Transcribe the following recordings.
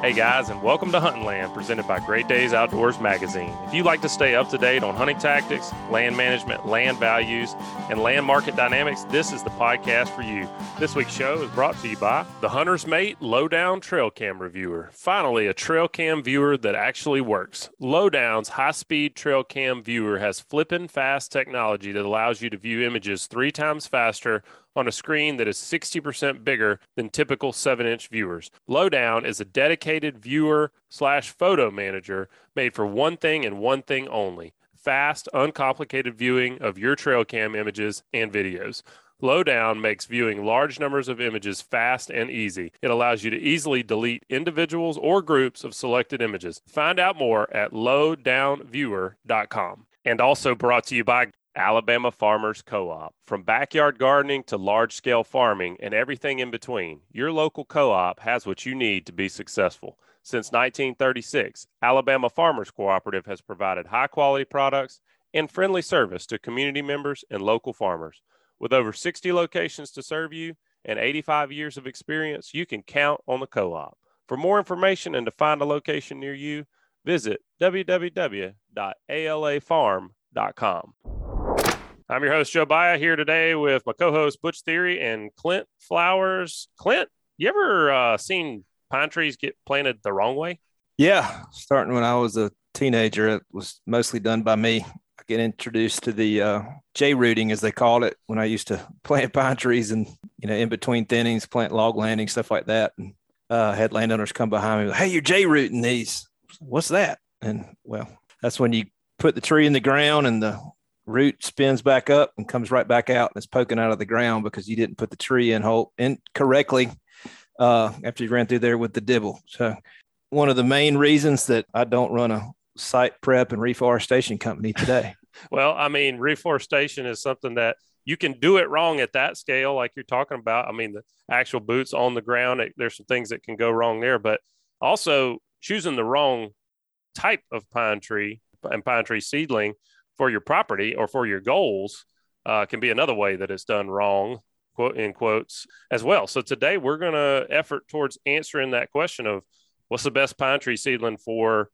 Hey guys, and welcome to Hunting Land, presented by Great Days Outdoors Magazine. If you like to stay up to date on hunting tactics, land management, land values, and land market dynamics, this is the podcast for you. This week's show is brought to you by the Hunter's Mate Lowdown Trail Cam Reviewer. Finally, a trail cam viewer that actually works. Lowdown's high speed trail cam viewer has flippin' fast technology that allows you to view images three times faster on a screen that is 60% bigger than typical 7 inch viewers. Lowdown is a dedicated viewer slash photo manager made for one thing and one thing only fast, uncomplicated viewing of your trail cam images and videos. Lowdown makes viewing large numbers of images fast and easy. It allows you to easily delete individuals or groups of selected images. Find out more at lowdownviewer.com. And also brought to you by Alabama Farmers Co op. From backyard gardening to large scale farming and everything in between, your local co op has what you need to be successful. Since 1936, Alabama Farmers Cooperative has provided high quality products and friendly service to community members and local farmers. With over 60 locations to serve you and 85 years of experience, you can count on the co op. For more information and to find a location near you, visit www.alafarm.com. I'm your host, Joe Baya, here today with my co host, Butch Thierry and Clint Flowers. Clint, you ever uh, seen pine trees get planted the wrong way? Yeah, starting when I was a teenager, it was mostly done by me. I get introduced to the uh, J rooting, as they called it, when I used to plant pine trees and you know in between thinnings, plant log landing, stuff like that. And uh, had landowners come behind me, hey, you're J rooting these. What's that? And well, that's when you put the tree in the ground and the root spins back up and comes right back out and it's poking out of the ground because you didn't put the tree in hole in correctly uh, after you ran through there with the dibble. So one of the main reasons that I don't run a site prep and reforestation company today. well, I mean, reforestation is something that you can do it wrong at that scale, like you're talking about. I mean, the actual boots on the ground, it, there's some things that can go wrong there, but also choosing the wrong type of pine tree and pine tree seedling for your property or for your goals uh, can be another way that it's done wrong quote in quotes as well. So today we're going to effort towards answering that question of what's the best pine tree seedling for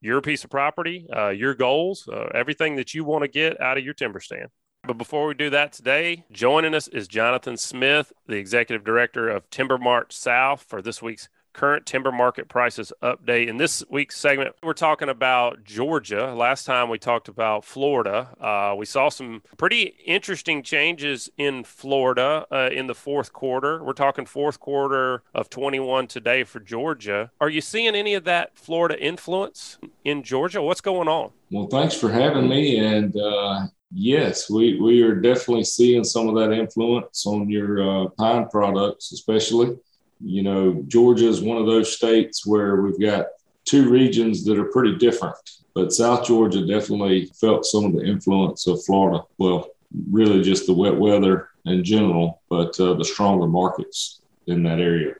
your piece of property uh, your goals uh, everything that you want to get out of your timber stand. But before we do that today, joining us is Jonathan Smith, the executive director of Timber Mart South, for this week's current timber market prices update. In this week's segment, we're talking about Georgia. Last time we talked about Florida. Uh, we saw some pretty interesting changes in Florida uh, in the fourth quarter. We're talking fourth quarter of 21 today for Georgia. Are you seeing any of that Florida influence in Georgia? What's going on? Well, thanks for having me. And uh, yes, we, we are definitely seeing some of that influence on your uh, pine products, especially you know, Georgia is one of those states where we've got two regions that are pretty different, but South Georgia definitely felt some of the influence of Florida. Well, really just the wet weather in general, but uh, the stronger markets in that area.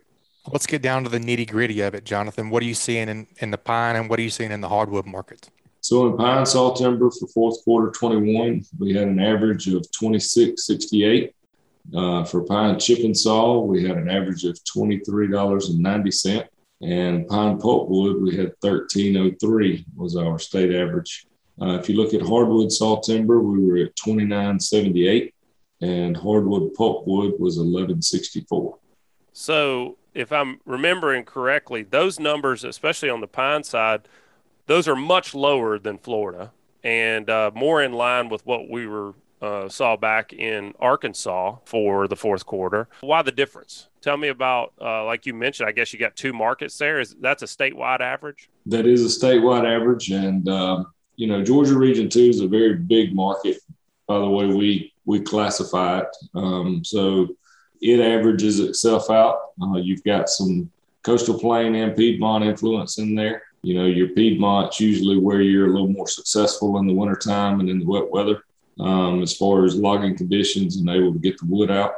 Let's get down to the nitty gritty of it, Jonathan. What are you seeing in, in the pine and what are you seeing in the hardwood market? So in pine saw timber for fourth quarter 21, we had an average of 2668 uh, for pine chip and saw, we had an average of $23.90. And pine pulpwood, we had 1303 was our state average. Uh, if you look at hardwood saw timber, we were at 2978 and hardwood pulpwood was 1164. So, if I'm remembering correctly, those numbers, especially on the pine side, those are much lower than Florida and uh, more in line with what we were uh, saw back in Arkansas for the fourth quarter. Why the difference? Tell me about, uh, like you mentioned, I guess you got two markets there. Is that's a statewide average? That is a statewide average, and um, you know Georgia Region Two is a very big market. By the way, we we classify it, um, so it averages itself out. Uh, you've got some coastal plain and Piedmont influence in there. You know, your Piedmont's usually where you're a little more successful in the wintertime and in the wet weather um, as far as logging conditions and able to get the wood out.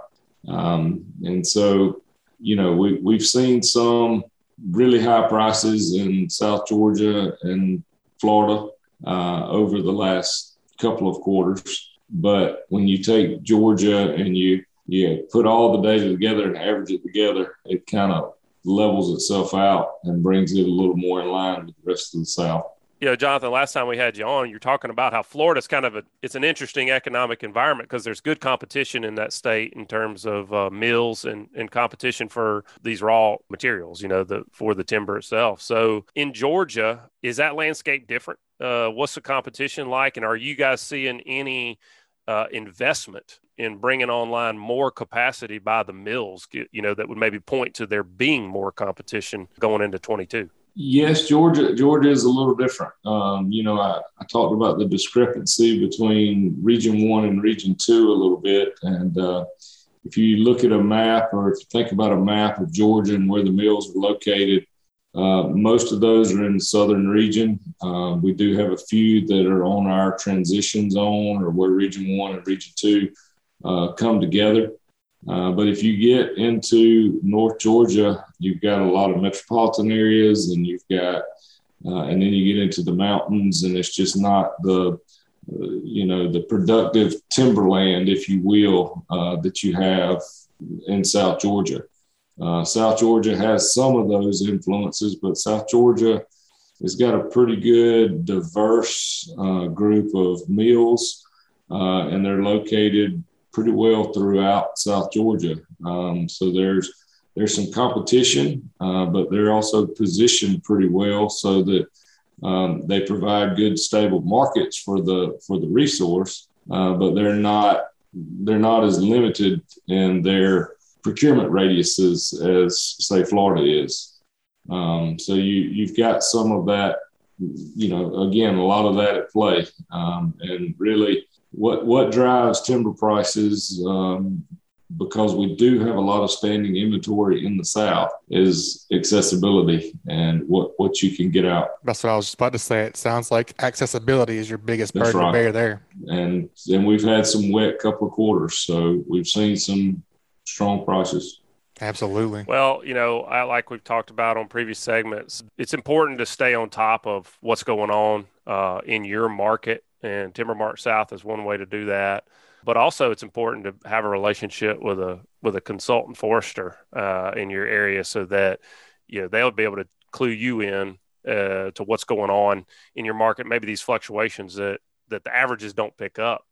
Um, and so, you know, we, we've seen some really high prices in South Georgia and Florida uh, over the last couple of quarters. But when you take Georgia and you you put all the data together and average it together, it kind of levels itself out and brings it a little more in line with the rest of the South you know, Jonathan, last time we had you on, you're talking about how Florida's kind of a it's an interesting economic environment because there's good competition in that state in terms of uh, mills and, and competition for these raw materials, you know, the for the timber itself. So in Georgia, is that landscape different? Uh, what's the competition like, and are you guys seeing any uh, investment in bringing online more capacity by the mills? You know, that would maybe point to there being more competition going into 22. Yes, Georgia. Georgia is a little different. Um, you know, I, I, talked about the discrepancy between Region One and Region Two a little bit, and uh, if you look at a map or if you think about a map of Georgia and where the mills are located, uh, most of those are in the southern region. Um, we do have a few that are on our transition zone or where Region One and Region Two uh, come together. Uh, but if you get into North Georgia, you've got a lot of metropolitan areas, and you've got, uh, and then you get into the mountains, and it's just not the, uh, you know, the productive timberland, if you will, uh, that you have in South Georgia. Uh, South Georgia has some of those influences, but South Georgia has got a pretty good, diverse group of mills, and they're located pretty well throughout South Georgia. Um, so there's there's some competition, uh, but they're also positioned pretty well so that um, they provide good, stable markets for the for the resource. Uh, but they're not they're not as limited in their procurement radiuses as say Florida is. Um, so you you've got some of that, you know, again a lot of that at play, um, and really what what drives timber prices um, because we do have a lot of standing inventory in the south is accessibility and what what you can get out. That's what i was just about to say. It sounds like accessibility is your biggest that's burden right. to bear there. And and we've had some wet couple of quarters so we've seen some strong prices. Absolutely. Well, you know, I, like we've talked about on previous segments, it's important to stay on top of what's going on uh, in your market and Timber Mart South is one way to do that. But also, it's important to have a relationship with a with a consultant forester uh, in your area, so that you know they'll be able to clue you in uh, to what's going on in your market. Maybe these fluctuations that that the averages don't pick up.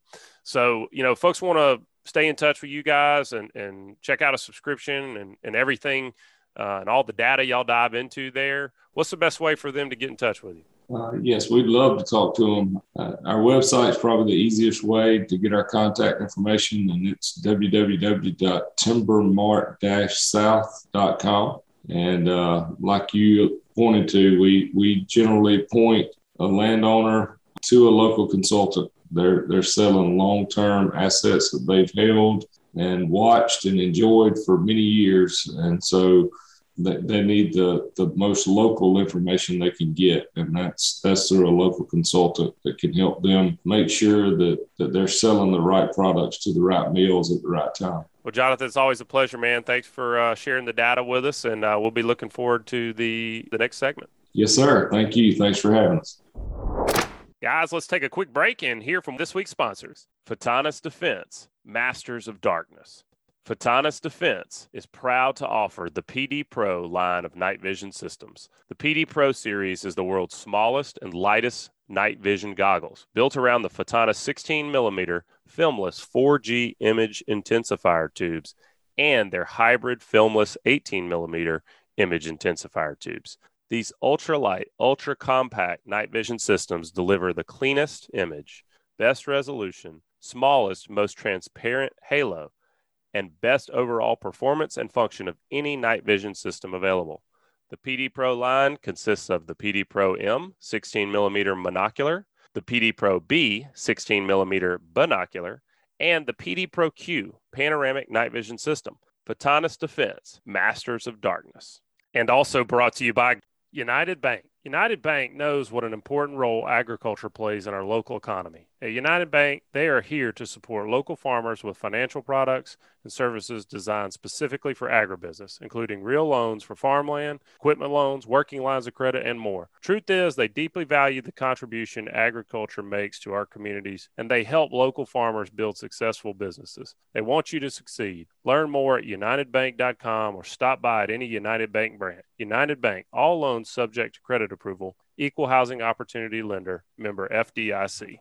So, you know, folks want to stay in touch with you guys and and check out a subscription and and everything uh, and all the data y'all dive into there. What's the best way for them to get in touch with you? Uh, yes, we'd love to talk to them. Uh, our website is probably the easiest way to get our contact information, and it's www.timbermart-south.com. And uh, like you pointed to, we we generally point a landowner to a local consultant. They're they're selling long term assets that they've held and watched and enjoyed for many years, and so they, they need the, the most local information they can get and that's that's through a local consultant that can help them make sure that, that they're selling the right products to the right meals at the right time. Well jonathan it's always a pleasure man. Thanks for uh, sharing the data with us and uh, we'll be looking forward to the the next segment. Yes sir. Thank you. Thanks for having us. Guys let's take a quick break and hear from this week's sponsors Photonis defense masters of darkness Photonis Defense is proud to offer the PD Pro line of night vision systems. The PD Pro series is the world's smallest and lightest night vision goggles, built around the Photonis 16 millimeter filmless 4G image intensifier tubes and their hybrid filmless 18 millimeter image intensifier tubes. These ultralight, ultra compact night vision systems deliver the cleanest image, best resolution, smallest, most transparent halo and best overall performance and function of any night vision system available. The PD Pro line consists of the PD Pro M 16 millimeter monocular, the PD Pro B 16 millimeter binocular, and the PD Pro Q panoramic night vision system. Photonis Defense, Masters of Darkness. And also brought to you by United Bank. United Bank knows what an important role agriculture plays in our local economy. At United Bank, they are here to support local farmers with financial products and services designed specifically for agribusiness, including real loans for farmland, equipment loans, working lines of credit, and more. Truth is, they deeply value the contribution agriculture makes to our communities, and they help local farmers build successful businesses. They want you to succeed. Learn more at unitedbank.com or stop by at any United Bank branch. United Bank, all loans subject to credit approval, equal housing opportunity lender, member FDIC.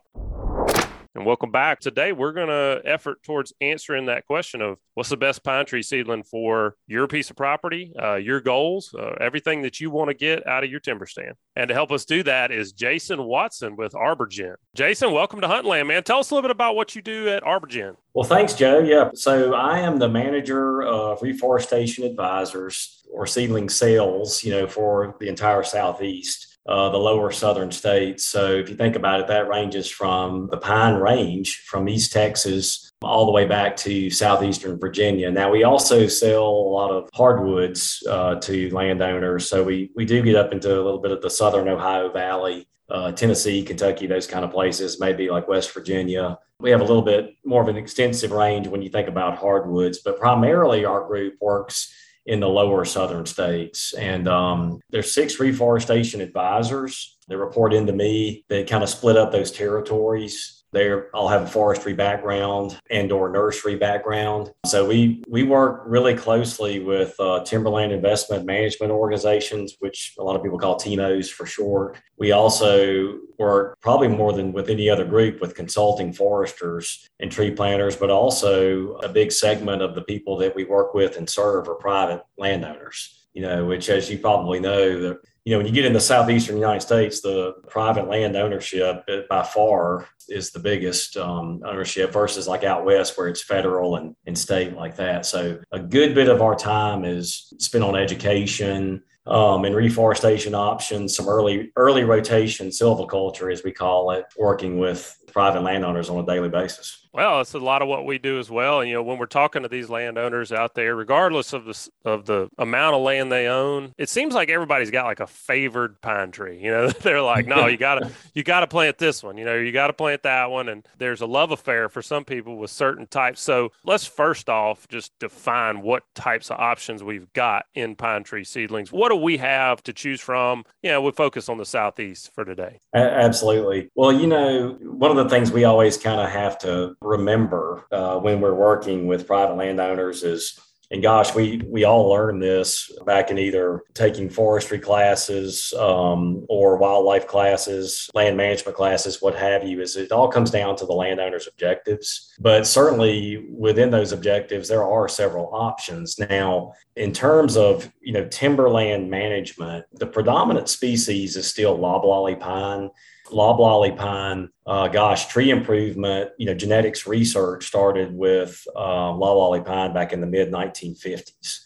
And welcome back. Today, we're going to effort towards answering that question of what's the best pine tree seedling for your piece of property, uh, your goals, uh, everything that you want to get out of your timber stand. And to help us do that is Jason Watson with ArborGen. Jason, welcome to Huntland, man. Tell us a little bit about what you do at ArborGen. Well, thanks, Joe. Yeah. So I am the manager of reforestation advisors or seedling sales, you know, for the entire Southeast uh, the lower southern states. So if you think about it, that ranges from the Pine Range from East Texas all the way back to southeastern Virginia. Now we also sell a lot of hardwoods uh, to landowners, so we we do get up into a little bit of the southern Ohio Valley. Uh, Tennessee, Kentucky, those kind of places, maybe like West Virginia. We have a little bit more of an extensive range when you think about hardwoods, but primarily our group works in the lower southern states. And um, there's six reforestation advisors that report into me that kind of split up those territories they all have a forestry background and or nursery background. So we we work really closely with uh, timberland investment management organizations, which a lot of people call TIMOs for short. We also work probably more than with any other group with consulting foresters and tree planters, but also a big segment of the people that we work with and serve are private landowners. You know, which as you probably know, the you know, when you get in the southeastern United States, the private land ownership by far is the biggest um, ownership versus like out west where it's federal and, and state like that. So a good bit of our time is spent on education, um, and reforestation options, some early early rotation silviculture, as we call it, working with private landowners on a daily basis. Well, it's a lot of what we do as well. And, you know, when we're talking to these landowners out there, regardless of the of the amount of land they own, it seems like everybody's got like a favored pine tree. You know, they're like, no, you gotta you gotta plant this one. You know, you gotta plant that one. And there's a love affair for some people with certain types. So let's first off just define what types of options we've got in pine tree seedlings. What do we have to choose from? You know, we focus on the southeast for today. Absolutely. Well, you know, one of the things we always kind of have to remember uh, when we're working with private landowners is and gosh, we we all learned this back in either taking forestry classes um, or wildlife classes, land management classes, what have you. Is it all comes down to the landowner's objectives, but certainly within those objectives, there are several options. Now, in terms of you know timberland management, the predominant species is still loblolly pine loblolly pine, uh, gosh, tree improvement, you know, genetics research started with uh, loblolly pine back in the mid 1950s.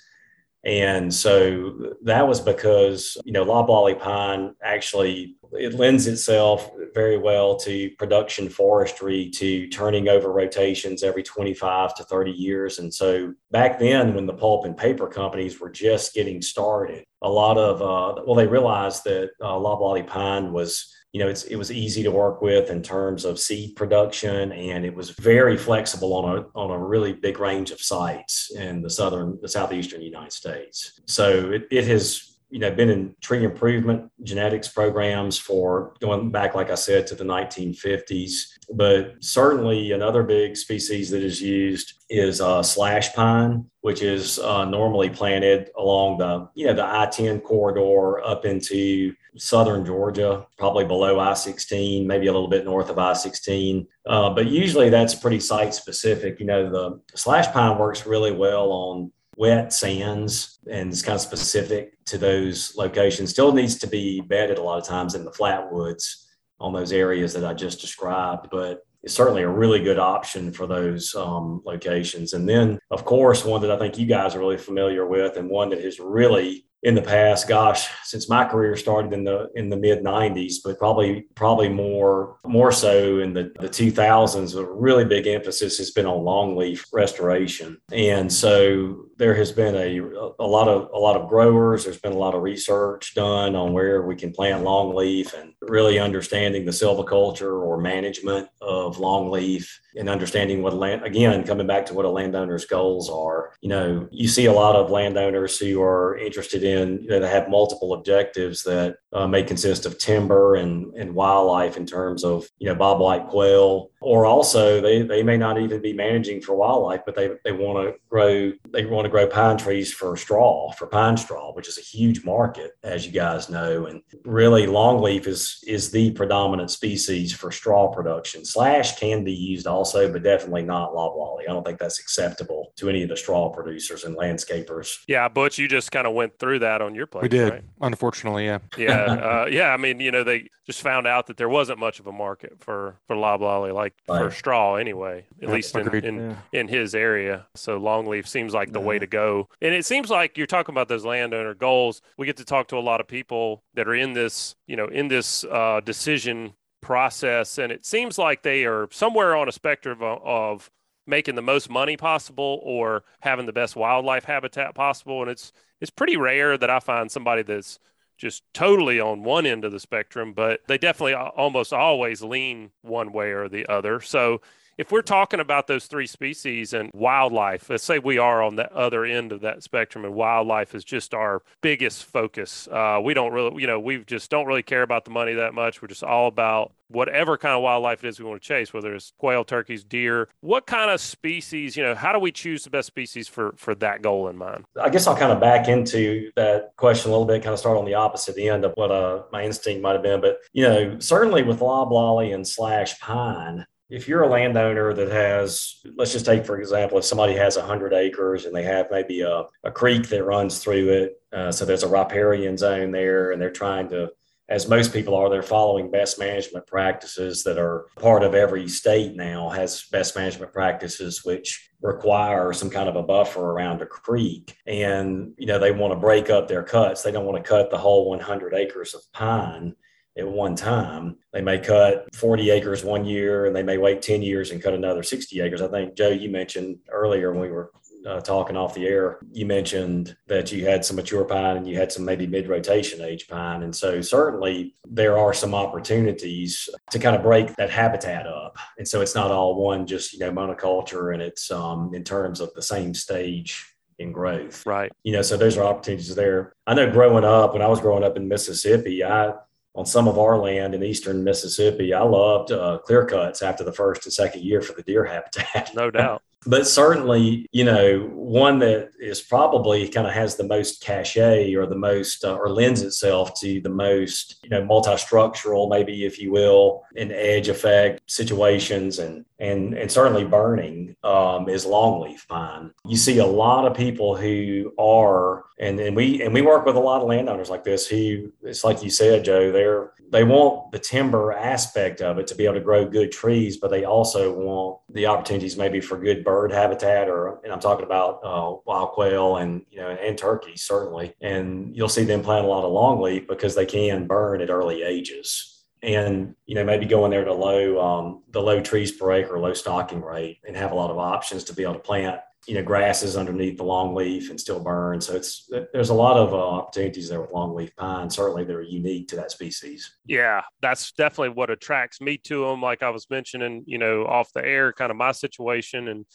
And so that was because, you know, loblolly pine actually it lends itself very well to production forestry to turning over rotations every 25 to 30 years and so back then when the pulp and paper companies were just getting started a lot of uh, well they realized that uh, loblolly pine was you know, it's, it was easy to work with in terms of seed production, and it was very flexible on a on a really big range of sites in the southern, the southeastern United States. So it, it has you know been in tree improvement genetics programs for going back like i said to the 1950s but certainly another big species that is used is uh, slash pine which is uh, normally planted along the you know the i-10 corridor up into southern georgia probably below i-16 maybe a little bit north of i-16 uh, but usually that's pretty site specific you know the slash pine works really well on wet sands and it's kind of specific to those locations. Still needs to be bedded a lot of times in the flatwoods on those areas that I just described, but it's certainly a really good option for those um, locations. And then, of course, one that I think you guys are really familiar with, and one that has really in the past, gosh, since my career started in the in the mid '90s, but probably probably more more so in the, the 2000s. A really big emphasis has been on longleaf restoration, and so there has been a a lot of a lot of growers. There's been a lot of research done on where we can plant longleaf and really understanding the silviculture or management of longleaf and understanding what land again coming back to what a landowner's goals are. You know, you see a lot of landowners who are interested in know, they have multiple objectives that uh, may consist of timber and, and wildlife in terms of, you know, bobwhite quail, or also they, they may not even be managing for wildlife, but they, they want to grow, they want to grow pine trees for straw, for pine straw, which is a huge market, as you guys know. And really longleaf is, is the predominant species for straw production. Slash can be used also, but definitely not loblolly. I don't think that's acceptable to any of the straw producers and landscapers. Yeah, Butch, you just kind of went through that on your place. We did, right? unfortunately, yeah. Yeah, uh, yeah. I mean, you know, they just found out that there wasn't much of a market for for loblolly, like right. for straw anyway, at yeah, least in in, yeah. in, his area. So longleaf seems like the yeah. way to go. And it seems like you're talking about those landowner goals. We get to talk to a lot of people that are in this, you know, in this uh, decision process, and it seems like they are somewhere on a spectrum of, of making the most money possible or having the best wildlife habitat possible. And it's it's pretty rare that I find somebody that's just totally on one end of the spectrum, but they definitely almost always lean one way or the other. So if we're talking about those three species and wildlife, let's say we are on the other end of that spectrum and wildlife is just our biggest focus. Uh, we don't really, you know, we just don't really care about the money that much. We're just all about whatever kind of wildlife it is we want to chase, whether it's quail, turkeys, deer. What kind of species, you know, how do we choose the best species for for that goal in mind? I guess I'll kind of back into that question a little bit, kind of start on the opposite end of what uh, my instinct might have been. But, you know, certainly with loblolly and slash pine, if you're a landowner that has, let's just take for example, if somebody has 100 acres and they have maybe a, a creek that runs through it, uh, so there's a riparian zone there, and they're trying to, as most people are, they're following best management practices that are part of every state now has best management practices which require some kind of a buffer around a creek. And you know they want to break up their cuts. They don't want to cut the whole 100 acres of pine at one time. They may cut 40 acres one year and they may wait 10 years and cut another 60 acres. I think, Joe, you mentioned earlier when we were uh, talking off the air, you mentioned that you had some mature pine and you had some maybe mid rotation age pine. And so, certainly, there are some opportunities to kind of break that habitat up. And so, it's not all one just, you know, monoculture and it's um, in terms of the same stage in growth. Right. You know, so those are opportunities there. I know growing up, when I was growing up in Mississippi, I on some of our land in eastern Mississippi, I loved uh, clear cuts after the first and second year for the deer habitat. No doubt but certainly, you know, one that is probably kind of has the most cachet or the most, uh, or lends itself to the most, you know, multi-structural, maybe if you will, and edge effect situations, and and and certainly burning um, is longleaf pine. You see a lot of people who are, and and we and we work with a lot of landowners like this who, it's like you said, Joe, they're they want the timber aspect of it to be able to grow good trees, but they also want the opportunities maybe for good bird habitat, or and I'm talking about uh, wild quail and you know and turkeys certainly. And you'll see them plant a lot of longleaf because they can burn at early ages. And you know maybe go in there to low um, the low trees per acre, low stocking rate, and have a lot of options to be able to plant you know grasses underneath the longleaf and still burn. So it's there's a lot of uh, opportunities there with longleaf pine. Certainly, they're unique to that species. Yeah, that's definitely what attracts me to them. Like I was mentioning, you know, off the air, kind of my situation and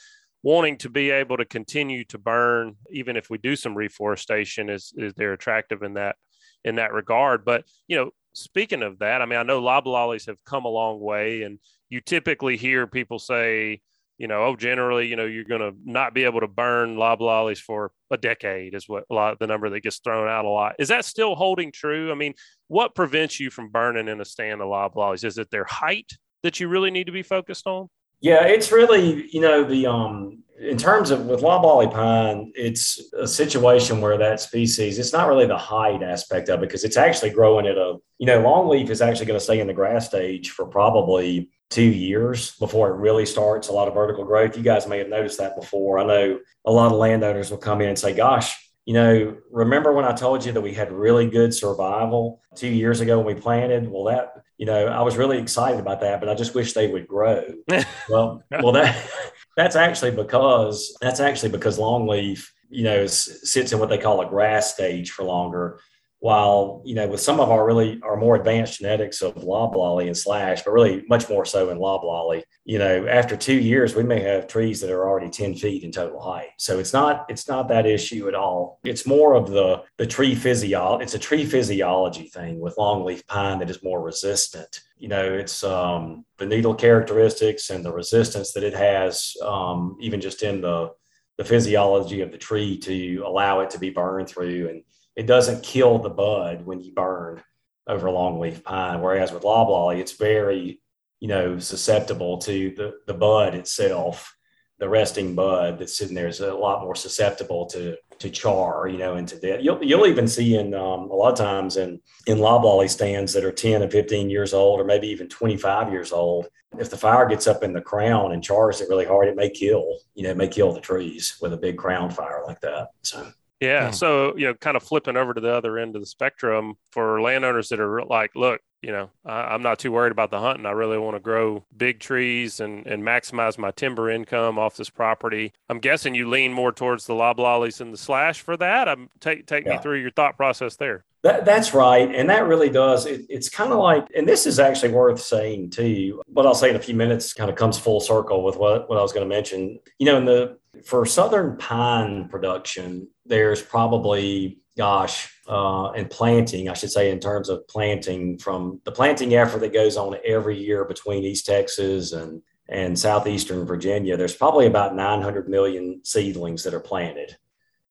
wanting to be able to continue to burn, even if we do some reforestation, is is they're attractive in that in that regard. But you know, speaking of that, I mean, I know loblollies have come a long way, and you typically hear people say you know, oh, generally, you know, you're going to not be able to burn loblollies for a decade is what a lot the number that gets thrown out a lot. Is that still holding true? I mean, what prevents you from burning in a stand of loblollies? Is it their height that you really need to be focused on? Yeah, it's really, you know, the um in terms of with loblolly pine, it's a situation where that species, it's not really the height aspect of it because it's actually growing at a, you know, longleaf is actually going to stay in the grass stage for probably two years before it really starts a lot of vertical growth. You guys may have noticed that before. I know a lot of landowners will come in and say, gosh, you know, remember when I told you that we had really good survival two years ago when we planted? Well, that, you know, I was really excited about that, but I just wish they would grow. well, well, that that's actually because that's actually because longleaf, you know, sits in what they call a grass stage for longer while you know with some of our really our more advanced genetics of loblolly and slash but really much more so in loblolly you know after two years we may have trees that are already 10 feet in total height. So it's not it's not that issue at all. It's more of the the tree physiology it's a tree physiology thing with longleaf pine that is more resistant. You know it's um, the needle characteristics and the resistance that it has um, even just in the the physiology of the tree to allow it to be burned through and it doesn't kill the bud when you burn over longleaf pine. Whereas with loblolly, it's very, you know, susceptible to the, the bud itself. The resting bud that's sitting there is a lot more susceptible to to char, you know, and to death. You'll, you'll even see in um, a lot of times in in loblolly stands that are 10 and 15 years old, or maybe even 25 years old. If the fire gets up in the crown and chars it really hard, it may kill, you know, may kill the trees with a big crown fire like that. So yeah. Hmm. So, you know, kind of flipping over to the other end of the spectrum for landowners that are like, look, you know, I, am not too worried about the hunting. I really want to grow big trees and, and maximize my timber income off this property. I'm guessing you lean more towards the loblollies and the slash for that. I'm take take yeah. me through your thought process there. That, that's right. And that really does. It, it's kind of like, and this is actually worth saying too. What I'll say in a few minutes kind of comes full circle with what, what I was going to mention. You know, in the for southern pine production, there's probably gosh, uh, and planting, I should say, in terms of planting from the planting effort that goes on every year between East Texas and and southeastern Virginia, there's probably about 900 million seedlings that are planted.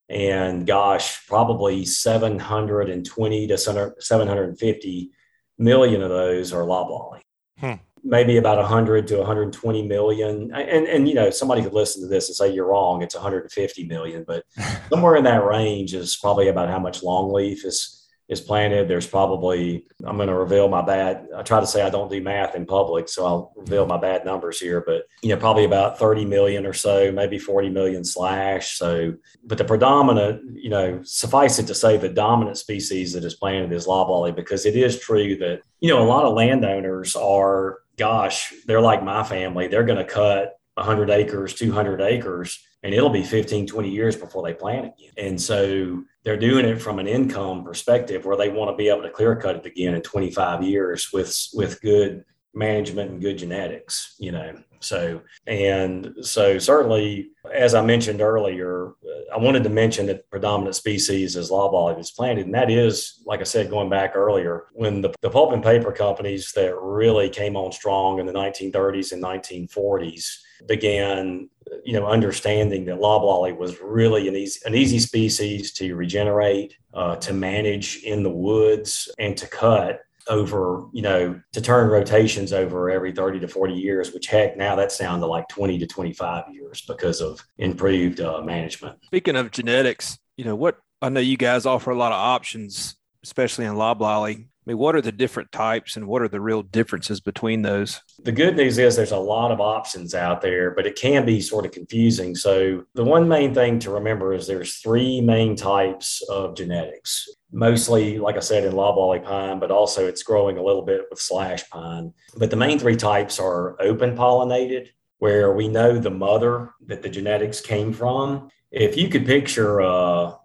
And gosh, probably 720 to 750 million of those are loblolly. Hmm maybe about 100 to 120 million. And and you know somebody could listen to this and say you're wrong it's 150 million but somewhere in that range is probably about how much longleaf is is planted. There's probably i'm going to reveal my bad i try to say i don't do math in public so i'll reveal my bad numbers here but you know probably about 30 million or so maybe 40 million slash. So but the predominant you know suffice it to say the dominant species that is planted is loblolly because it is true that you know a lot of landowners are gosh, they're like my family. They're going to cut 100 acres, 200 acres, and it'll be 15, 20 years before they plant again. And so they're doing it from an income perspective where they want to be able to clear cut it again in 25 years with, with good management and good genetics, you know. So, and so certainly, as I mentioned earlier, I wanted to mention that predominant species is loblolly is planted. And that is, like I said, going back earlier, when the, the pulp and paper companies that really came on strong in the 1930s and 1940s began, you know, understanding that loblolly was really an easy, an easy species to regenerate, uh, to manage in the woods, and to cut over, you know, to turn rotations over every 30 to 40 years, which heck, now that's down to like 20 to 25 years because of improved uh, management. Speaking of genetics, you know, what I know you guys offer a lot of options, especially in loblolly. I mean, what are the different types and what are the real differences between those? The good news is there's a lot of options out there, but it can be sort of confusing. So, the one main thing to remember is there's three main types of genetics mostly, like I said, in loblolly pine, but also it's growing a little bit with slash pine. But the main three types are open pollinated, where we know the mother that the genetics came from. If you could picture, a,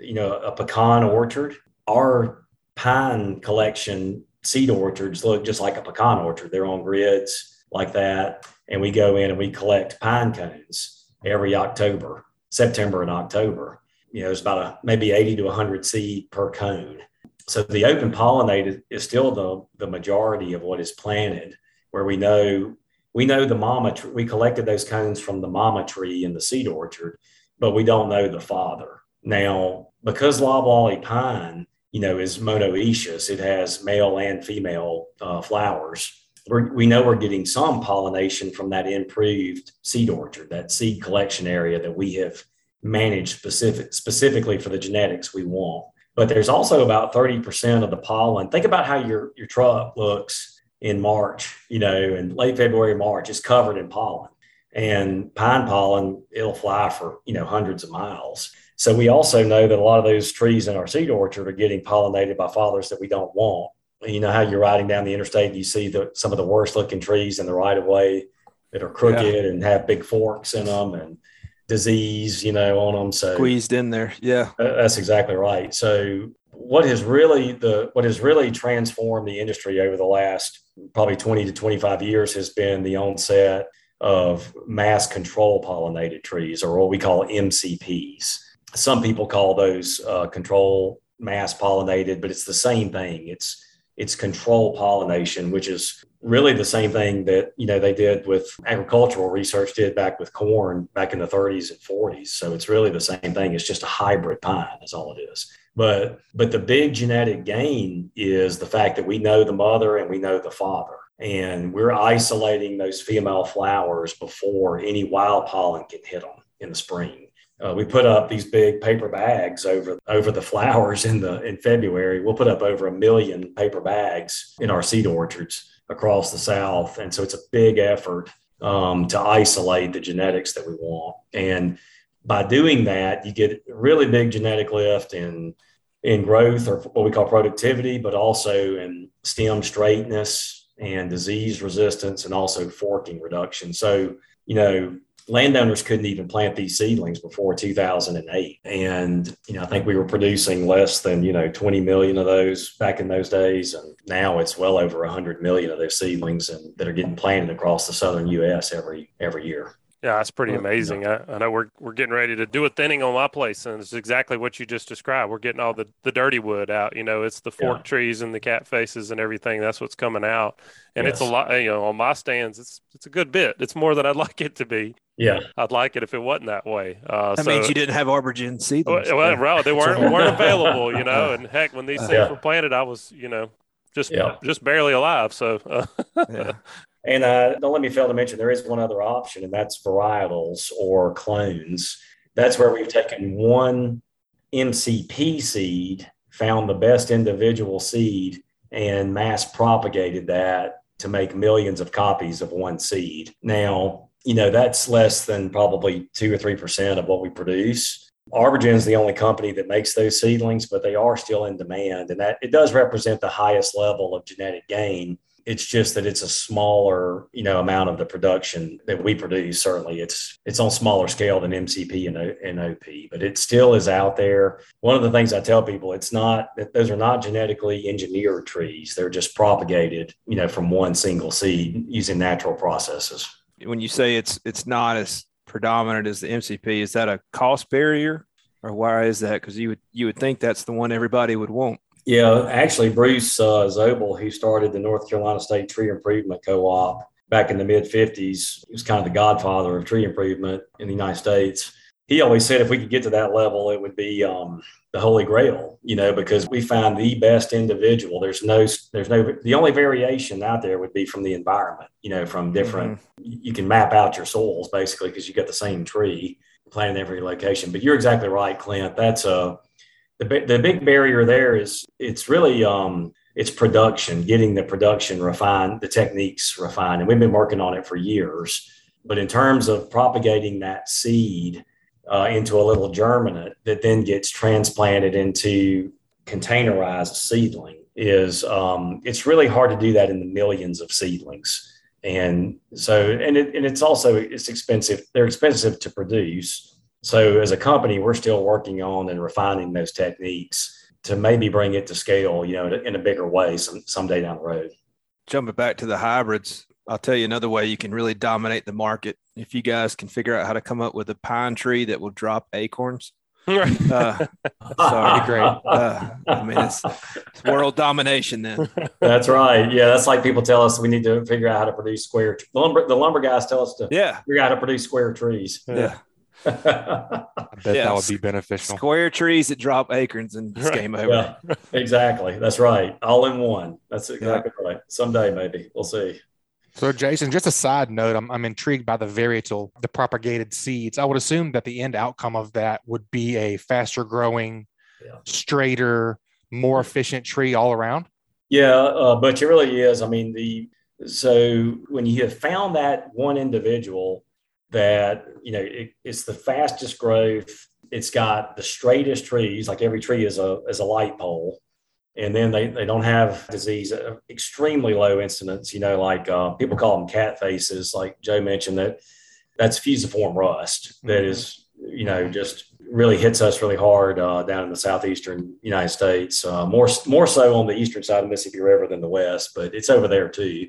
you know, a pecan orchard, our pine collection seed orchards look just like a pecan orchard. They're on grids like that, and we go in and we collect pine cones every October, September and October you know, it's about a maybe 80 to 100 seed per cone. So the open pollinated is still the, the majority of what is planted, where we know we know the mama tree. We collected those cones from the mama tree in the seed orchard, but we don't know the father. Now, because loblolly pine, you know, is monoecious, it has male and female uh, flowers. We're, we know we're getting some pollination from that improved seed orchard, that seed collection area that we have managed specific, specifically for the genetics we want. But there's also about 30% of the pollen. Think about how your, your truck looks in March, you know, in late February, March, it's covered in pollen. And pine pollen, it'll fly for, you know, hundreds of miles. So we also know that a lot of those trees in our seed orchard are getting pollinated by fathers that we don't want. You know how you're riding down the interstate and you see the, some of the worst looking trees in the right of way that are crooked yeah. and have big forks in them and disease, you know, on them. So squeezed in there. Yeah, uh, that's exactly right. So what has really the what has really transformed the industry over the last probably 20 to 25 years has been the onset of mass control pollinated trees or what we call MCPs. Some people call those uh, control mass pollinated, but it's the same thing. It's it's control pollination, which is really the same thing that you know they did with agricultural research did back with corn back in the 30s and 40s. So it's really the same thing. It's just a hybrid pine, is all it is. But but the big genetic gain is the fact that we know the mother and we know the father. And we're isolating those female flowers before any wild pollen can hit them in the spring. Uh, we put up these big paper bags over over the flowers in the in February. We'll put up over a million paper bags in our seed orchards across the South, and so it's a big effort um, to isolate the genetics that we want. And by doing that, you get really big genetic lift in in growth or what we call productivity, but also in stem straightness and disease resistance, and also forking reduction. So, you know, landowners couldn't even plant these seedlings before 2008 and you know i think we were producing less than you know 20 million of those back in those days. And now it's well over 100 million of those seedlings and that are getting planted across the southern us every every year yeah, that's pretty amazing. I, I, know we're we're getting ready to do a thinning on my place, and it's exactly what you just described. We're getting all the, the dirty wood out. You know, it's the fork yeah. trees and the cat faces and everything. That's what's coming out, and yes. it's a lot. You know, on my stands, it's it's a good bit. It's more than I'd like it to be. Yeah, I'd like it if it wasn't that way. Uh, that so, means you didn't have ArborGen seedlings. Well, well, they weren't weren't available. You know, and heck, when these things yeah. were planted, I was you know just yeah. just barely alive. So uh, yeah. And uh, don't let me fail to mention there is one other option, and that's varietals or clones. That's where we've taken one MCP seed, found the best individual seed, and mass propagated that to make millions of copies of one seed. Now, you know, that's less than probably two or 3% of what we produce. ArborGen is the only company that makes those seedlings, but they are still in demand. And that it does represent the highest level of genetic gain it's just that it's a smaller, you know, amount of the production that we produce. Certainly, it's it's on smaller scale than MCP and, and OP, but it still is out there. One of the things I tell people, it's not that those are not genetically engineered trees; they're just propagated, you know, from one single seed using natural processes. When you say it's it's not as predominant as the MCP, is that a cost barrier, or why is that? Because you would you would think that's the one everybody would want. Yeah, actually, Bruce uh, Zobel, who started the North Carolina State Tree Improvement Co-op back in the mid '50s, he was kind of the godfather of tree improvement in the United States. He always said if we could get to that level, it would be um, the holy grail, you know, because we find the best individual. There's no, there's no, the only variation out there would be from the environment, you know, from different. Mm-hmm. You can map out your soils basically because you got the same tree planted in every location. But you're exactly right, Clint. That's a the, the big barrier there is it's really um, it's production, getting the production refined, the techniques refined, and we've been working on it for years. But in terms of propagating that seed uh, into a little germinate that then gets transplanted into containerized seedling, is um, it's really hard to do that in the millions of seedlings. And so, and it, and it's also it's expensive. They're expensive to produce so as a company, we're still working on and refining those techniques to maybe bring it to scale, you know, in a bigger way some, someday down the road. Jumping back to the hybrids, I'll tell you another way you can really dominate the market. If you guys can figure out how to come up with a pine tree that will drop acorns. uh, sorry, great. Uh, I mean, it's, it's, world domination then. That's right. Yeah, that's like people tell us we need to figure out how to produce square. The lumber, the lumber guys tell us to yeah figure out how to produce square trees. Yeah. I bet yeah, that would be beneficial. Square trees that drop acorns and it's game over. Yeah, exactly. That's right. All in one. That's exactly yeah. right. Someday, maybe. We'll see. So, Jason, just a side note, I'm, I'm intrigued by the varietal, the propagated seeds. I would assume that the end outcome of that would be a faster growing, yeah. straighter, more efficient tree all around. Yeah, uh, but it really is. I mean, the so when you have found that one individual that you know it, it's the fastest growth it's got the straightest trees, like every tree is a is a light pole, and then they, they don't have disease uh, extremely low incidence. You know, like uh, people call them cat faces, like Joe mentioned that that's fusiform rust that mm-hmm. you know just really hits us really hard uh, down in the southeastern United States. Uh, more more so on the eastern side of the Mississippi River than the west, but it's over there too.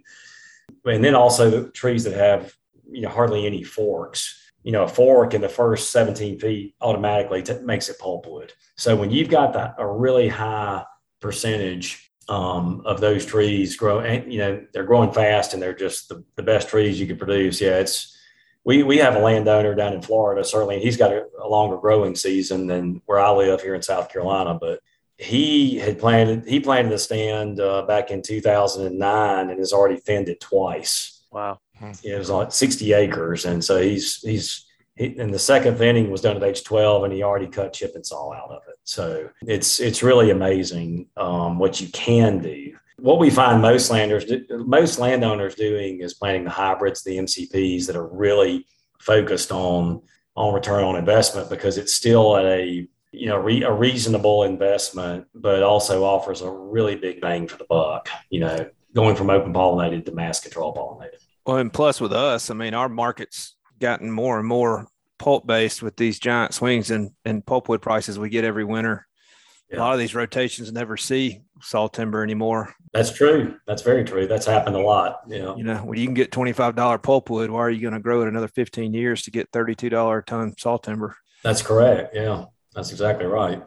And then also the trees that have you know hardly any forks. You know, a fork in the first 17 feet automatically t- makes it pulpwood. So when you've got that a really high percentage um, of those trees grow, and you know they're growing fast and they're just the, the best trees you can produce. Yeah, it's we we have a landowner down in Florida. Certainly, he's got a, a, longer growing season than where I live here in South Carolina. But he had planted he planted a stand uh, back in 2009 and has already thinned it twice. Wow, it was like 60 acres, and so he's he's he, and the second thinning was done at age 12 and he already cut chip and saw out of it so it's it's really amazing um, what you can do what we find most landers, most landowners doing is planting the hybrids, the MCPs that are really focused on on return on investment because it's still at a you know re, a reasonable investment, but also offers a really big bang for the buck. You know, going from open pollinated to mass control pollinated. Well, and plus with us, I mean, our market's gotten more and more pulp based with these giant swings in, in pulpwood prices we get every winter yeah. a lot of these rotations never see saw timber anymore. That's true. That's very true. That's happened a lot. Yeah. You know, when you can get $25 pulpwood, why are you going to grow it another 15 years to get $32 a ton saw timber? That's correct. Yeah. That's exactly right.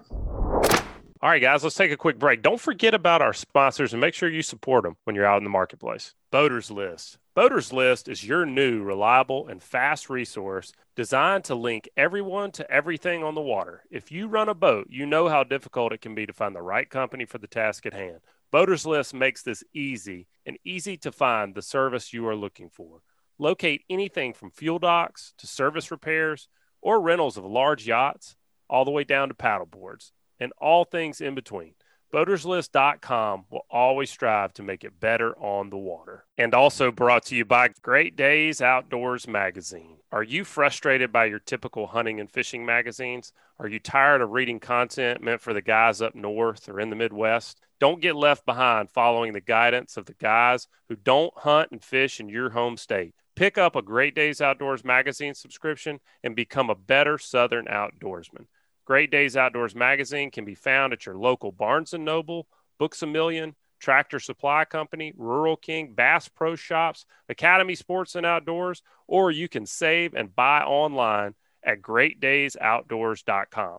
All right, guys, let's take a quick break. Don't forget about our sponsors and make sure you support them when you're out in the marketplace. Boaters List. Boaters List is your new, reliable, and fast resource designed to link everyone to everything on the water. If you run a boat, you know how difficult it can be to find the right company for the task at hand. Boaters List makes this easy and easy to find the service you are looking for. Locate anything from fuel docks to service repairs or rentals of large yachts, all the way down to paddle boards and all things in between. BoatersList.com will always strive to make it better on the water. And also brought to you by Great Days Outdoors Magazine. Are you frustrated by your typical hunting and fishing magazines? Are you tired of reading content meant for the guys up north or in the Midwest? Don't get left behind following the guidance of the guys who don't hunt and fish in your home state. Pick up a Great Days Outdoors magazine subscription and become a better Southern outdoorsman. Great Days Outdoors magazine can be found at your local Barnes & Noble, Books A Million, Tractor Supply Company, Rural King, Bass Pro Shops, Academy Sports and Outdoors, or you can save and buy online at greatdaysoutdoors.com.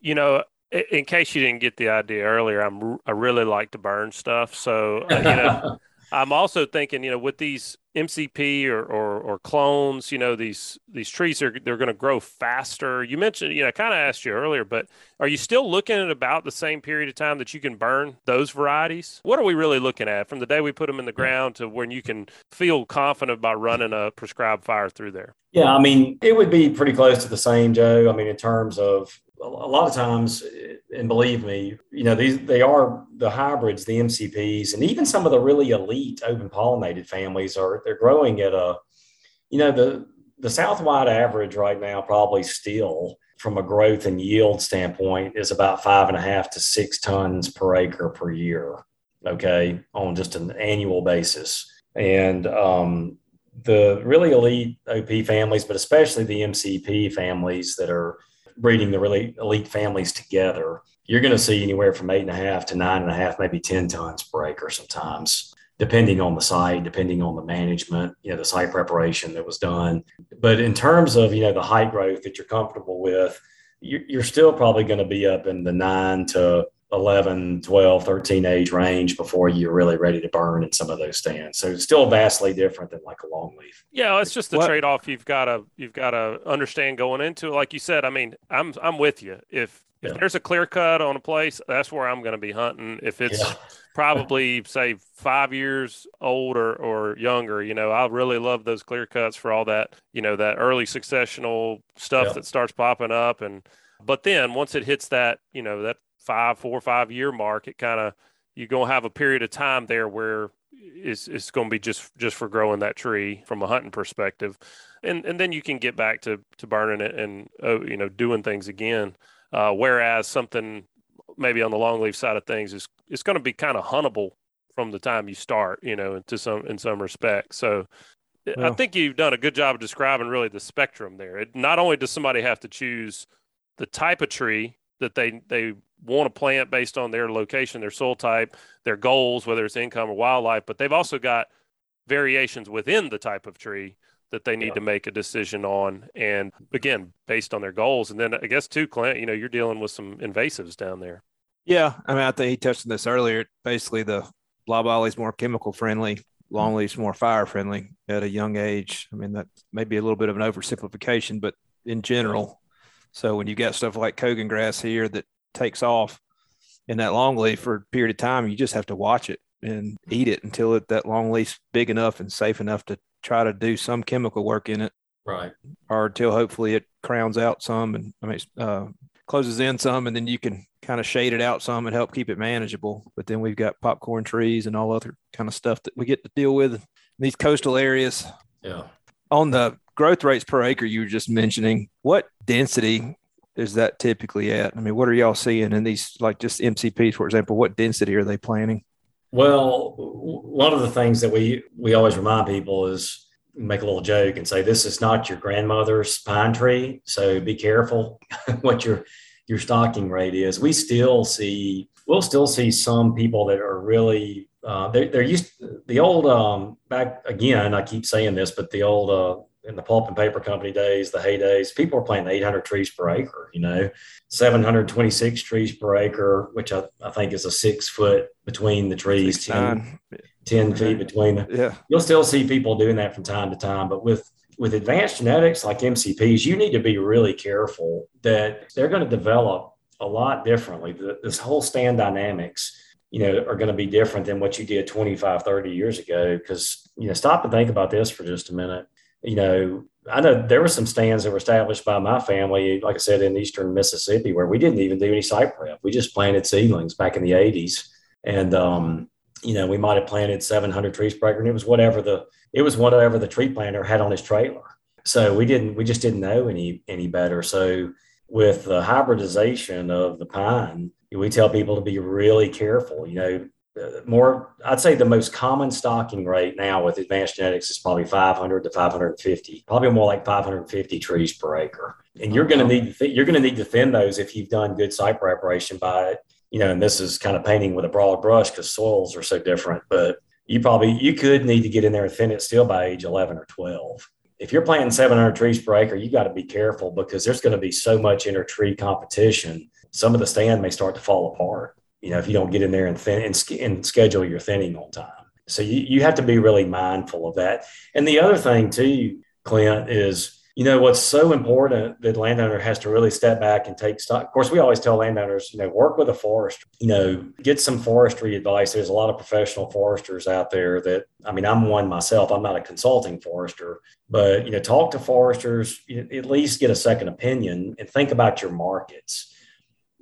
You know, in case you didn't get the idea earlier, I'm I really like to burn stuff. So, uh, you know, I'm also thinking, you know, with these MCP or, or, or clones, you know, these these trees are they're going to grow faster. You mentioned, you know, I kind of asked you earlier, but are you still looking at about the same period of time that you can burn those varieties? What are we really looking at from the day we put them in the ground to when you can feel confident about running a prescribed fire through there? Yeah, I mean, it would be pretty close to the same, Joe. I mean, in terms of a lot of times, and believe me, you know, these they are the hybrids, the MCPs, and even some of the really elite open pollinated families are they're growing at a, you know, the the Southwide average right now probably still from a growth and yield standpoint is about five and a half to six tons per acre per year. Okay, on just an annual basis, and um, the really elite OP families, but especially the MCP families that are breeding the really elite families together, you're going to see anywhere from eight and a half to nine and a half, maybe 10 tons per acre sometimes, depending on the site, depending on the management, you know, the site preparation that was done. But in terms of, you know, the height growth that you're comfortable with, you're still probably going to be up in the nine to 11, 12, 13 age range before you're really ready to burn in some of those stands. So it's still vastly different than like a longleaf. Yeah, it's just the what? trade off you've got to you've got to understand going into it. Like you said, I mean, I'm I'm with you. If if yeah. there's a clear cut on a place, that's where I'm going to be hunting. If it's yeah. probably say five years old or, or younger, you know, I really love those clear cuts for all that, you know, that early successional stuff yeah. that starts popping up. And, but then once it hits that, you know, that five, four or five year mark, it kind of you're gonna have a period of time there where is it's going to be just just for growing that tree from a hunting perspective, and and then you can get back to to burning it and uh, you know doing things again. Uh, whereas something maybe on the longleaf side of things is it's going to be kind of huntable from the time you start, you know, into some in some respects. So well, I think you've done a good job of describing really the spectrum there. It, not only does somebody have to choose the type of tree that they they want to plant based on their location, their soil type, their goals, whether it's income or wildlife, but they've also got variations within the type of tree that they need yeah. to make a decision on and again based on their goals. And then i guess too clint you know you're dealing with some invasives down there. Yeah i mean i think he touched on this earlier. Basically the loblolly is more chemical friendly longleaf's more fire friendly at a young age. I mean that may be a little bit of an oversimplification but in general so when you've got stuff like cogon grass here that takes off in that long leaf for a period of time, you just have to watch it and eat it until it, that long leaf's big enough and safe enough to try to do some chemical work in it. Right. Or until hopefully it crowns out some and I mean uh, closes in some, and then you can kind of shade it out some and help keep it manageable. But then we've got popcorn trees and all other kind of stuff that we get to deal with in these coastal areas. Yeah. On the growth rates per acre you were just mentioning, what density is that typically at? I mean, what are y'all seeing in these, like just MCPs, for example? What density are they planting? Well, one of the things that we we always remind people is make a little joke and say this is not your grandmother's pine tree, so be careful what your your stocking rate is. We still see we'll still see some people that are really uh, they're, they're used the old um, back again. I keep saying this, but the old uh, in the pulp and paper company days, the heydays, people were planting 800 trees per acre, you know, 726 trees per acre, which I, I think is a six foot between the trees, six, 10, 10 feet between them. Yeah. You'll still see people doing that from time to time, but with, with advanced genetics like MCPs, you need to be really careful that they're going to develop a lot differently. This whole stand dynamics, you know, are going to be different than what you did 25, 30 years ago. Because, you know, stop and think about this for just a minute you know, I know there were some stands that were established by my family, like I said, in eastern Mississippi, where we didn't even do any site prep. We just planted seedlings back in the 80s. And, um, you know, we might have planted 700 trees per acre, and it was whatever the it was whatever the tree planter had on his trailer. So we didn't we just didn't know any any better. So with the hybridization of the pine, we tell people to be really careful. You know, more i'd say the most common stocking rate now with advanced genetics is probably 500 to 550 probably more like 550 trees per acre. And you're going to oh, need to you're going to need to thin those if you've done good site preparation by it you know and this is kind of painting with a broad brush because soils are so different but you probably you could need to get in there and thin it still by age 11 or 12 if you're planting 700 trees per acre you got to be careful because there's going to be so much inter tree competition some of the stand may start to fall apart you know, if you don't get in there and thin and, and schedule your thinning on time. So you, you have to be really mindful of that. And the other thing too, Clint, is you know what's so important that landowner has to really step back and take stock. Of course, we always tell landowners, you know, work with a forester, you know, get some forestry advice. There's a lot of professional foresters out there that I mean, I'm one myself. I'm not a consulting forester, but you know, talk to foresters, at least get a second opinion and think about your markets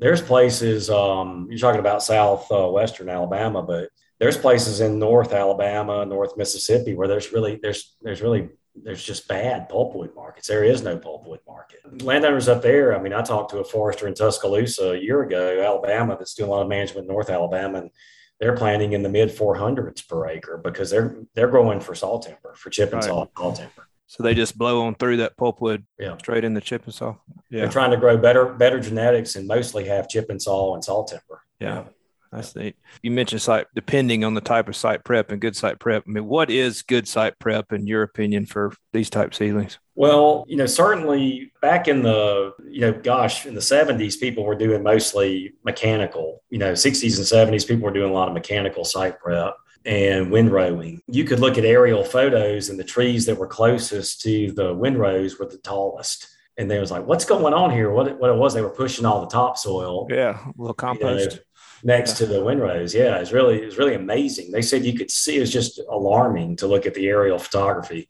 there's places um, you're talking about south uh, western Alabama, but there's places in North Alabama, North Mississippi where there's really there's there's really there's just bad pulpwood markets. There is no pulpwood market. Landowners up there. I mean, I talked to a forester in Tuscaloosa a year ago, Alabama, that's doing a lot of management in North Alabama, and they're planting in the mid 400s per acre because they're they're growing for saw timber, for chip and right. saw, saw timber. So they just blow on through that pulpwood yeah. straight in the chip and saw. Yeah. They're trying to grow better better genetics and mostly have chip and saw and saw timber. Yeah. yeah. That's neat. You mentioned site depending on the type of site prep and good site prep. I mean, what is good site prep in your opinion for these type seedlings? Well, you know, certainly back in the, you know, gosh, in the 70s, people were doing mostly mechanical, you know, 60s and 70s, people were doing a lot of mechanical site prep and windrowing. You could look at aerial photos and the trees that were closest to the windrows were the tallest. And they was like, what's going on here? What it, what it was, they were pushing all the topsoil. Yeah, a little compost. You know, next to the windrows. Yeah, it's really it's really amazing. They said you could see it was just alarming to look at the aerial photography.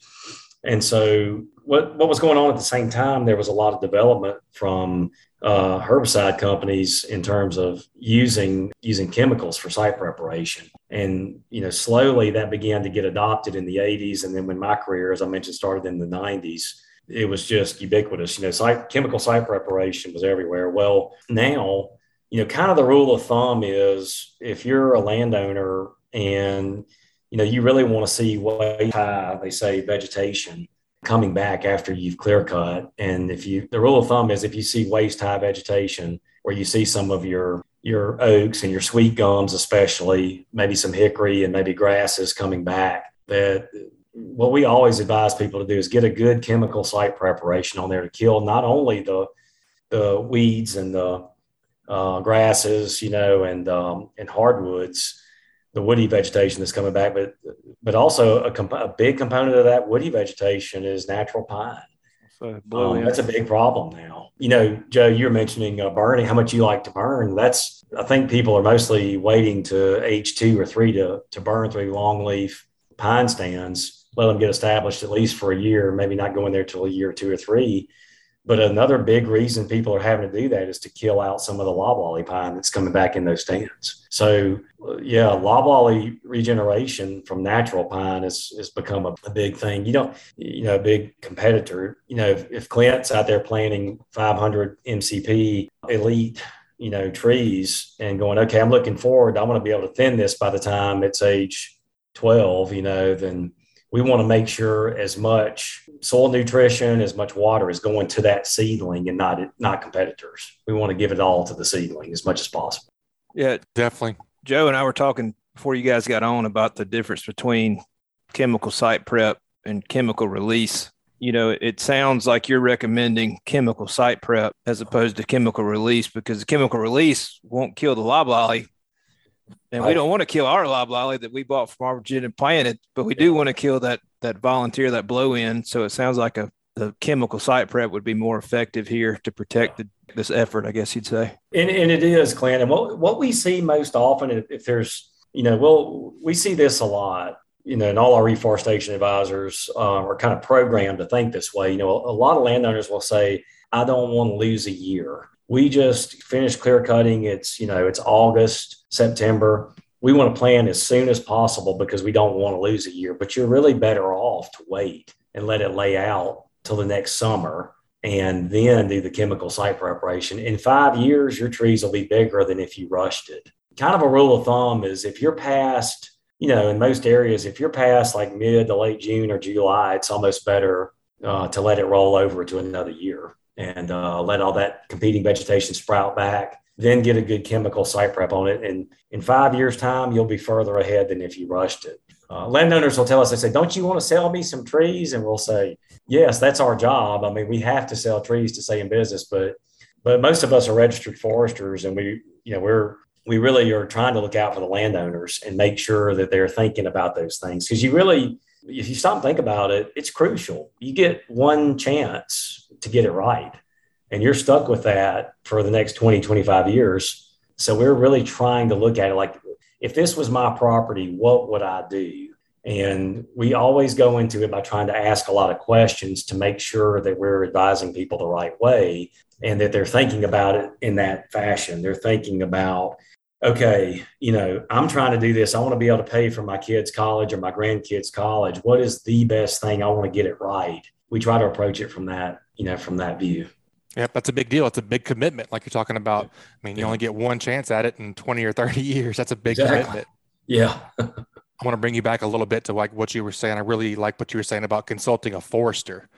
And so what what was going on at the same time? There was a lot of development from uh, herbicide companies in terms of using using chemicals for site preparation. And you know, slowly that began to get adopted in the 80s, and then when my career, as I mentioned, started in the 90s, it was just ubiquitous. You know, site chemical site preparation was everywhere. Well, now you know, kind of the rule of thumb is if you're a landowner and you know you really want to see waist high, they say vegetation coming back after you've clear cut. And if you, the rule of thumb is if you see waist high vegetation, where you see some of your your oaks and your sweet gums, especially maybe some hickory and maybe grasses coming back, that what we always advise people to do is get a good chemical site preparation on there to kill not only the the weeds and the uh, grasses, you know, and um, and hardwoods, the woody vegetation that's coming back, but but also a, comp- a big component of that woody vegetation is natural pine. So um, that's a big problem now. You know, Joe, you're mentioning uh, burning, how much you like to burn. That's I think people are mostly waiting to age two or three to to burn through longleaf pine stands, let them get established at least for a year, maybe not going there till a year, two or three but another big reason people are having to do that is to kill out some of the loblolly pine that's coming back in those stands. So, yeah, loblolly regeneration from natural pine has, has become a, a, big thing. You don't, you know, a big competitor. You know, if, if Clint's out there planting 500 MCP elite, you know, trees and going, okay, I'm looking forward. I want to be able to thin this by the time it's age 12, you know, then we want to make sure as much soil nutrition, as much water is going to that seedling and not not competitors. We want to give it all to the seedling as much as possible. Yeah, definitely. Joe and I were talking before you guys got on about the difference between chemical site prep and chemical release. You know, it sounds like you're recommending chemical site prep as opposed to chemical release because the chemical release won't kill the loblolly and we don't want to kill our loblolly that we bought from ArborGen planted, but we do want to kill that that volunteer, that blow in. So it sounds like a the chemical site prep would be more effective here to protect the, this effort, I guess you'd say. And, and it is, Clint. And what, what we see most often, if, if there's, you know, well, we see this a lot, you know, and all our reforestation advisors uh, are kind of programmed to think this way. You know, a lot of landowners will say, I don't want to lose a year. We just finished clear cutting. It's, you know, it's August September. We want to plan as soon as possible because we don't want to lose a year, but you're really better off to wait and let it lay out till the next summer and then do the chemical site preparation. In five years, your trees will be bigger than if you rushed it. Kind of a rule of thumb is if you're past, you know, in most areas, if you're past like mid to late June or July, it's almost better uh, to let it roll over to another year and uh, let all that competing vegetation sprout back then get a good chemical site prep on it. And in five years' time, you'll be further ahead than if you rushed it. Uh, landowners will tell us, they say, Don't you want to sell me some trees? And we'll say, Yes, that's our job. I mean, we have to sell trees to stay in business, but but most of us are registered foresters and we, you know, we're we really are trying to look out for the landowners and make sure that they're thinking about those things. Because you really, if you stop and think about it, it's crucial. You get one chance to get it right and you're stuck with that for the next 20 25 years. So we're really trying to look at it like if this was my property what would i do? And we always go into it by trying to ask a lot of questions to make sure that we're advising people the right way and that they're thinking about it in that fashion. They're thinking about okay you know i'm trying to do this. I want to be able to pay for my kids college or my grandkids college. What is the best thing? I want to get it right. We try to approach it from that you know from that view Yep, that's a big deal. It's a big commitment, like you're talking about. I mean, you yeah. only get one chance at it in 20 or 30 years. That's a big exactly. commitment. Yeah. I want to bring you back a little bit to like what you were saying. I really like what you were saying about consulting a forester.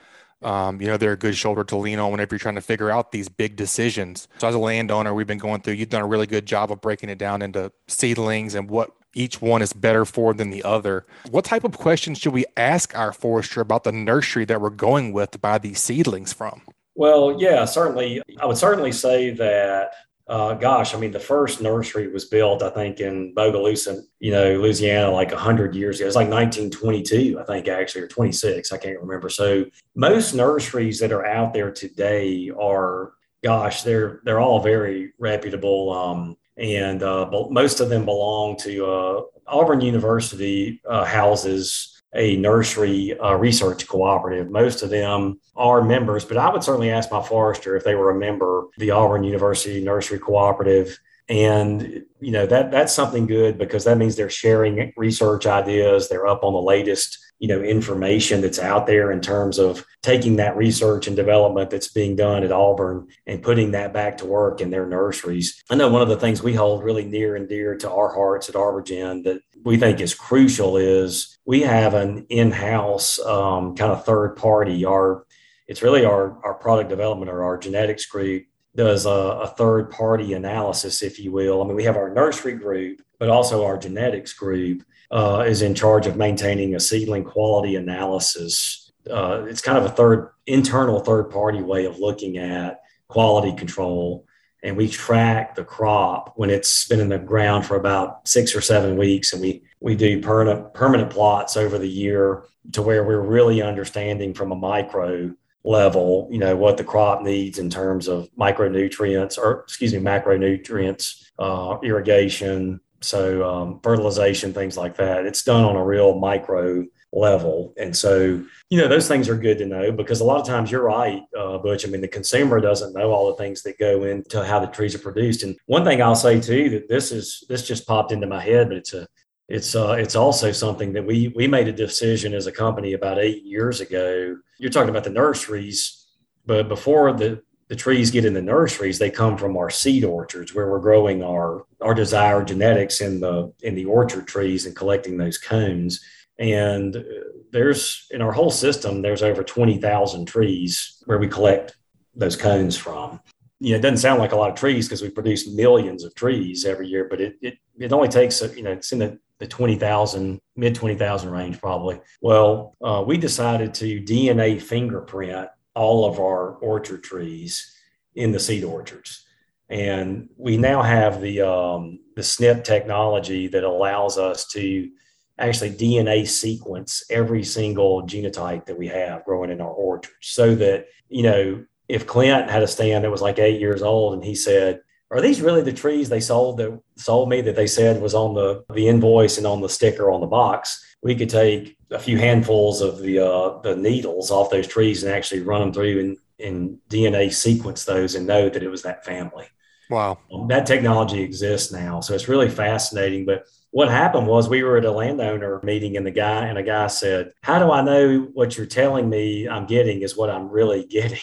Um, you know, they're a good shoulder to lean on whenever you're trying to figure out these big decisions. So, as a landowner, we've been going through, you've done a really good job of breaking it down into seedlings and what each one is better for than the other. What type of questions should we ask our forester about the nursery that we're going with to buy these seedlings from? Well, yeah, certainly. I would certainly say that. Uh, gosh, I mean, the first nursery was built, I think, in Bogalusa, you know, Louisiana, like 100 years ago. It's like 1922, I think, actually, or 26. I can't remember. So most nurseries that are out there today are, gosh, they're they're all very reputable, um, and uh, most of them belong to uh, Auburn University uh, houses a nursery uh, research cooperative. Most of them are members, but I would certainly ask my forester if they were a member the Auburn University Nursery Cooperative. And you know that that's something good because that means they're sharing research ideas. They're up on the latest you know information that's out there in terms of taking that research and development that's being done at Auburn and putting that back to work in their nurseries. I know one of the things we hold really near and dear to our hearts at ArborGen that we think is crucial is we have an in-house um, kind of third party. Our it's really our our product development or our genetics group does a, a third party analysis, if you will. I mean, we have our nursery group, but also our genetics group uh, is in charge of maintaining a seedling quality analysis. Uh, it's kind of a third internal third party way of looking at quality control. And we track the crop when it's been in the ground for about six or seven weeks. And we, we do permanent, permanent plots over the year to where we're really understanding from a micro level, you know, what the crop needs in terms of micronutrients or, excuse me, macronutrients, uh, irrigation, so um, fertilization, things like that. It's done on a real micro level. And so, you know, those things are good to know because a lot of times you're right, uh, Butch. I mean, the consumer doesn't know all the things that go into how the trees are produced. And one thing I'll say too that this is this just popped into my head, but it's a it's uh, it's also something that we we made a decision as a company about eight years ago. You're talking about the nurseries, but before the the trees get in the nurseries, they come from our seed orchards where we're growing our our desired genetics in the in the orchard trees and collecting those cones. And there's in our whole system, there's over twenty thousand trees where we collect those cones from. You know, it doesn't sound like a lot of trees because we produce millions of trees every year, but it it, it only takes you know it's in the the 20,000, mid 20,000 range probably. Well, uh, we decided to DNA fingerprint all of our orchard trees in the seed orchards. And we now have the, um, the SNP technology that allows us to actually DNA sequence every single genotype that we have growing in our orchards so that, you know, if Clint had a stand that was like eight years old and he said, are these really the trees they sold that sold me that they said was on the, the invoice and on the sticker on the box? We could take a few handfuls of the uh, the needles off those trees and actually run them through and, and DNA sequence those and know that it was that family. Wow. Um, that technology exists now. So it's really fascinating. But what happened was we were at a landowner meeting and the guy and a guy said, How do I know what you're telling me I'm getting is what I'm really getting?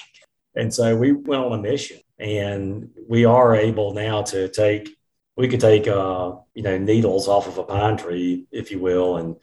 And so we went on a mission and we are able now to take we could take uh, you know needles off of a pine tree, if you will, and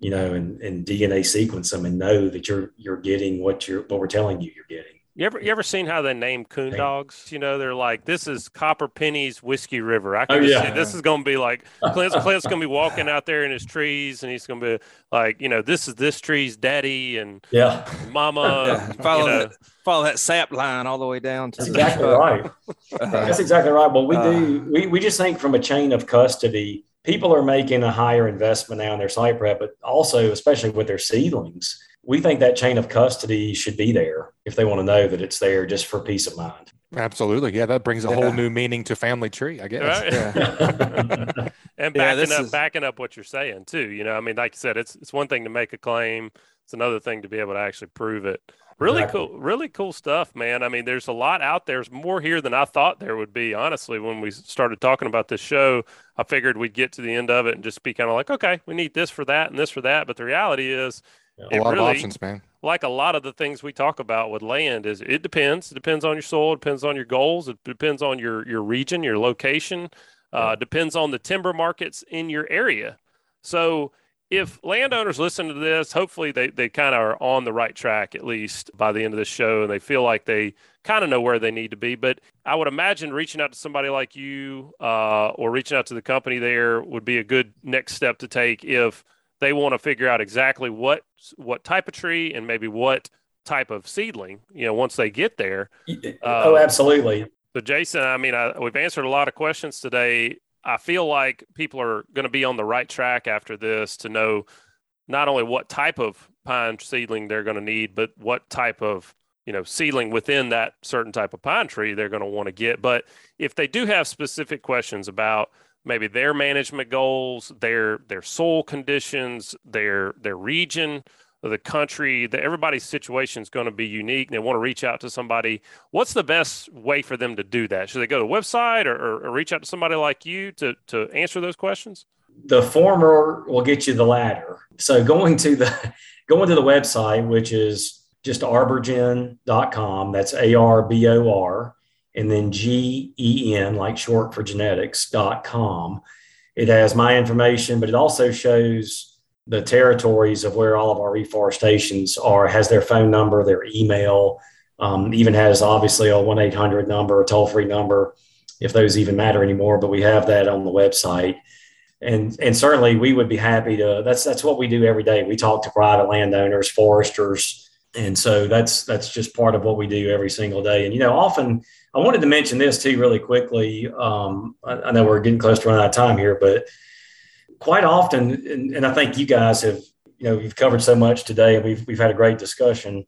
you know, and, and DNA sequence them and know that you're you're getting what you're what we're telling you you're getting. You ever you ever seen how they name coon dogs? You know, they're like, this is Copper Penny's Whiskey River. I can oh, yeah. see this is going to be like Clint's, Clint's going to be walking out there in his trees, and he's going to be like, you know, this is this tree's daddy and yeah, mama. Yeah. Follow, you know. that, follow that sap line all the way down to. That's exactly right. Uh-huh. That's exactly right. Well, we uh. do. We we just think from a chain of custody people are making a higher investment now in their site prep, but also, especially with their seedlings, we think that chain of custody should be there if they want to know that it's there just for peace of mind. Absolutely. Yeah, that brings a yeah. whole new meaning to family tree, I guess. Right. Yeah. and backing yeah, up is... backing up what you're saying too. You know, I mean, like you said, it's it's one thing to make a claim, it's another thing to be able to actually prove it. Really exactly. cool, really cool stuff, man. I mean, there's a lot out there. There's more here than I thought there would be. Honestly, when we started talking about this show, I figured we'd get to the end of it and just be kind of like, okay, we need this for that and this for that. But the reality is, yeah. a lot really, of options, man. Like a lot of the things we talk about with land, is it depends. It depends on your soil. It depends on your goals. It depends on your your region, your location. Uh, depends on the timber markets in your area. So if landowners listen to this, hopefully they, they kind of are on the right track at least by the end of the show and they feel like they kind of know where they need to be. But I would imagine reaching out to somebody like you uh, or reaching out to the company there would be a good next step to take if they want to figure out exactly what what type of tree and maybe what type of seedling, you know, once they get there. oh, um, absolutely. So, Jason, I mean, I, we've answered a lot of questions today. I feel like people are going to be on the right track after this to know not only what type of pine seedling they're going to need, but what type of you know seedling within that certain type of pine tree they're going to want to get. But if they do have specific questions about maybe their management goals, their their soil conditions, their their region, the country, that everybody's situation is going to be unique. And they want to reach out to somebody. What's the best way for them to do that? Should they go to the website or, or, or reach out to somebody like you to to answer those questions? The former will get you the latter. So going to the going to the website, which is just arborgen.com. That's A R B O R and then G E N, like short for genetics.com. It has my information, but it also shows the territories of where all of our reforestations are, has their phone number, their email, um, even has obviously a 1 800 number, a toll free number, if those even matter anymore, but we have that on the website. And, and certainly we would be happy to that's that's what we do every day we talk to private landowners foresters and so that's that's just part of what we do every single day and you know often I wanted to mention this too, really quickly. Um, I, I, know we're getting close to running out of time here, but quite often, and, and, I think you guys have, you know, you've covered so much today, and we've we've had a great discussion.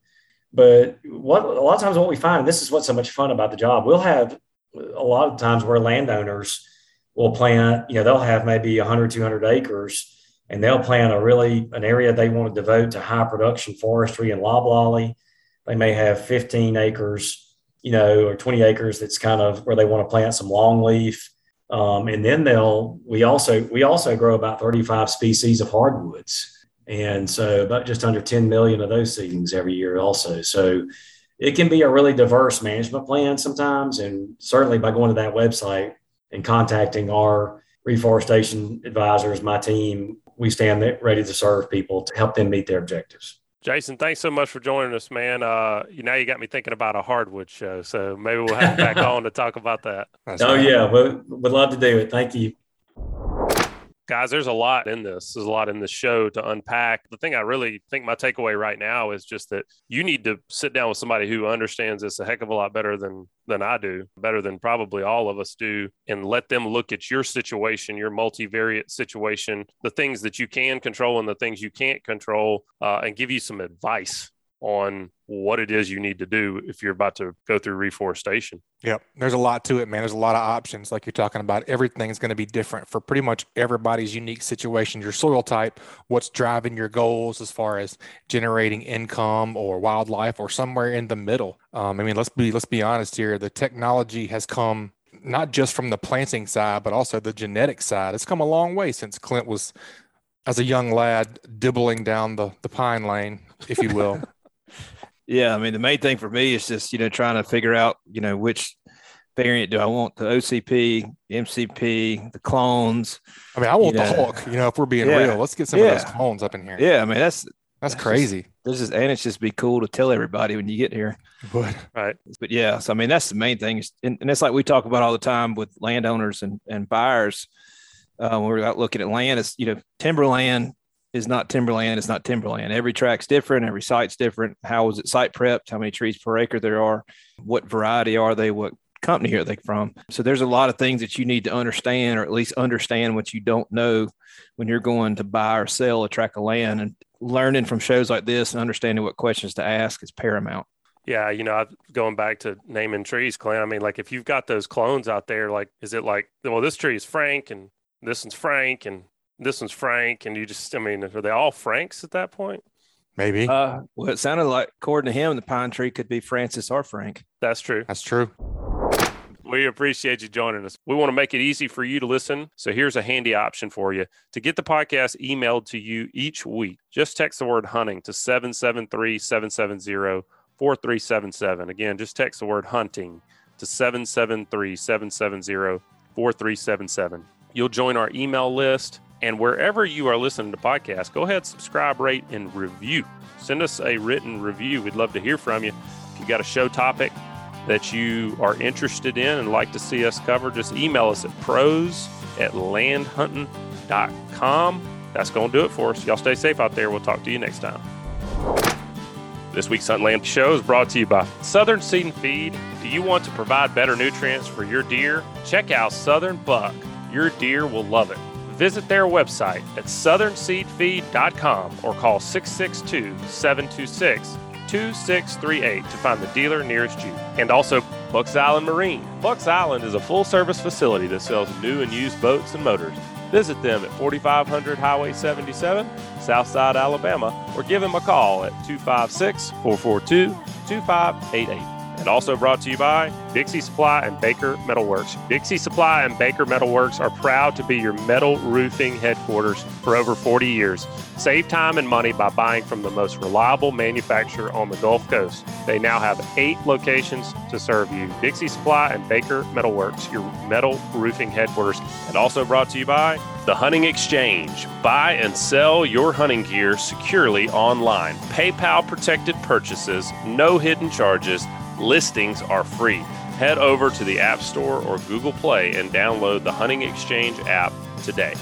But what a lot of times, what we find, this is what's so much fun about the job. We'll have a lot of times where landowners will plant, you know, they'll have maybe 100, 200 acres, and they'll plant a really an area they want to devote to high production forestry and loblolly. They may have 15 acres you know, or 20 acres that's kind of where they want to plant some longleaf. Um, and then they'll, we also, we also grow about 35 species of hardwoods. And so about just under 10 million of those seedings every year also. So it can be a really diverse management plan sometimes. And certainly by going to that website and contacting our reforestation advisors, my team, we stand ready to serve people to help them meet their objectives. Jason, thanks so much for joining us, man. Uh, you now you got me thinking about a hardwood show, so maybe we'll have you back on to talk about that. That's oh right. yeah, we would love to do it. Thank you guys, there's a lot in this. There's a lot in the show to unpack. The thing I really think my takeaway right now is just that you need to sit down with somebody who understands this a heck of a lot better than than I do, better than probably all of us do, and let them look at your situation, your multivariate situation, the things that you can control and the things you can't control, uh, and give you some advice on what it is you need to do if you're about to go through reforestation. Yep. There's a lot to it, man. There's a lot of options. Like you're talking about, everything's going to be different for pretty much everybody's unique situation. Your soil type, what's driving your goals as far as generating income or wildlife or somewhere in the middle. Um, I mean, let's be, let's be honest here. The technology has come not just from the planting side, but also the genetic side. It's come a long way since Clint was as a young lad dibbling down the, the pine lane, if you will. Yeah, I mean the main thing for me is just you know trying to figure out you know which variant do I want the OCP, MCP, the clones. I mean, I want the know. Hulk. You know, if we're being yeah. real, let's get some yeah. of those clones up in here. Yeah, I mean that's that's, that's crazy. Just, this is and it's just be cool to tell everybody when you get here. But right, but yeah, so I mean that's the main thing, and, and it's like we talk about all the time with landowners and and buyers. Uh, when we're out looking at land, it's you know timberland is not timberland. It's not timberland. Every track's different. Every site's different. How is it site prepped? How many trees per acre there are? What variety are they? What company are they from? So there's a lot of things that you need to understand, or at least understand what you don't know when you're going to buy or sell a tract of land. And learning from shows like this and understanding what questions to ask is paramount. Yeah, you know, going back to naming trees, Clint. I mean, like if you've got those clones out there, like is it like, well, this tree is Frank and this one's Frank and this one's Frank, and you just, I mean, are they all Franks at that point? Maybe. Uh, well, it sounded like, according to him, the pine tree could be Francis or Frank. That's true. That's true. We appreciate you joining us. We want to make it easy for you to listen. So here's a handy option for you. To get the podcast emailed to you each week, just text the word hunting to 773 770 4377. Again, just text the word hunting to 773 770 4377. You'll join our email list and wherever you are listening to podcasts, go ahead, subscribe, rate, and review. Send us a written review. We'd love to hear from you. If you got a show topic that you are interested in and like to see us cover, just email us at pros at landhunting.com. That's going to do it for us. Y'all stay safe out there. We'll talk to you next time. This week's Huntland Show is brought to you by Southern Seed and Feed. Do you want to provide better nutrients for your deer? Check out Southern Buck. Your deer will love it. Visit their website at southernseedfeed.com or call 662 726 2638 to find the dealer nearest you. And also Bucks Island Marina. Bucks Island is a full service facility that sells new and used boats and motors. Visit them at 4500 Highway 77, Southside, Alabama, or give them a call at 256 442 2588. And also brought to you by Dixie Supply and Baker Metalworks. Dixie Supply and Baker Metalworks are proud to be your metal roofing headquarters for over 40 years. Save time and money by buying from the most reliable manufacturer on the Gulf Coast. They now have eight locations to serve you. Dixie Supply and Baker Metalworks, your metal roofing headquarters. And also brought to you by the Hunting Exchange. Buy and sell your hunting gear securely online. PayPal protected purchases, no hidden charges. Listings are free. Head over to the App Store or Google Play and download the Hunting Exchange app today.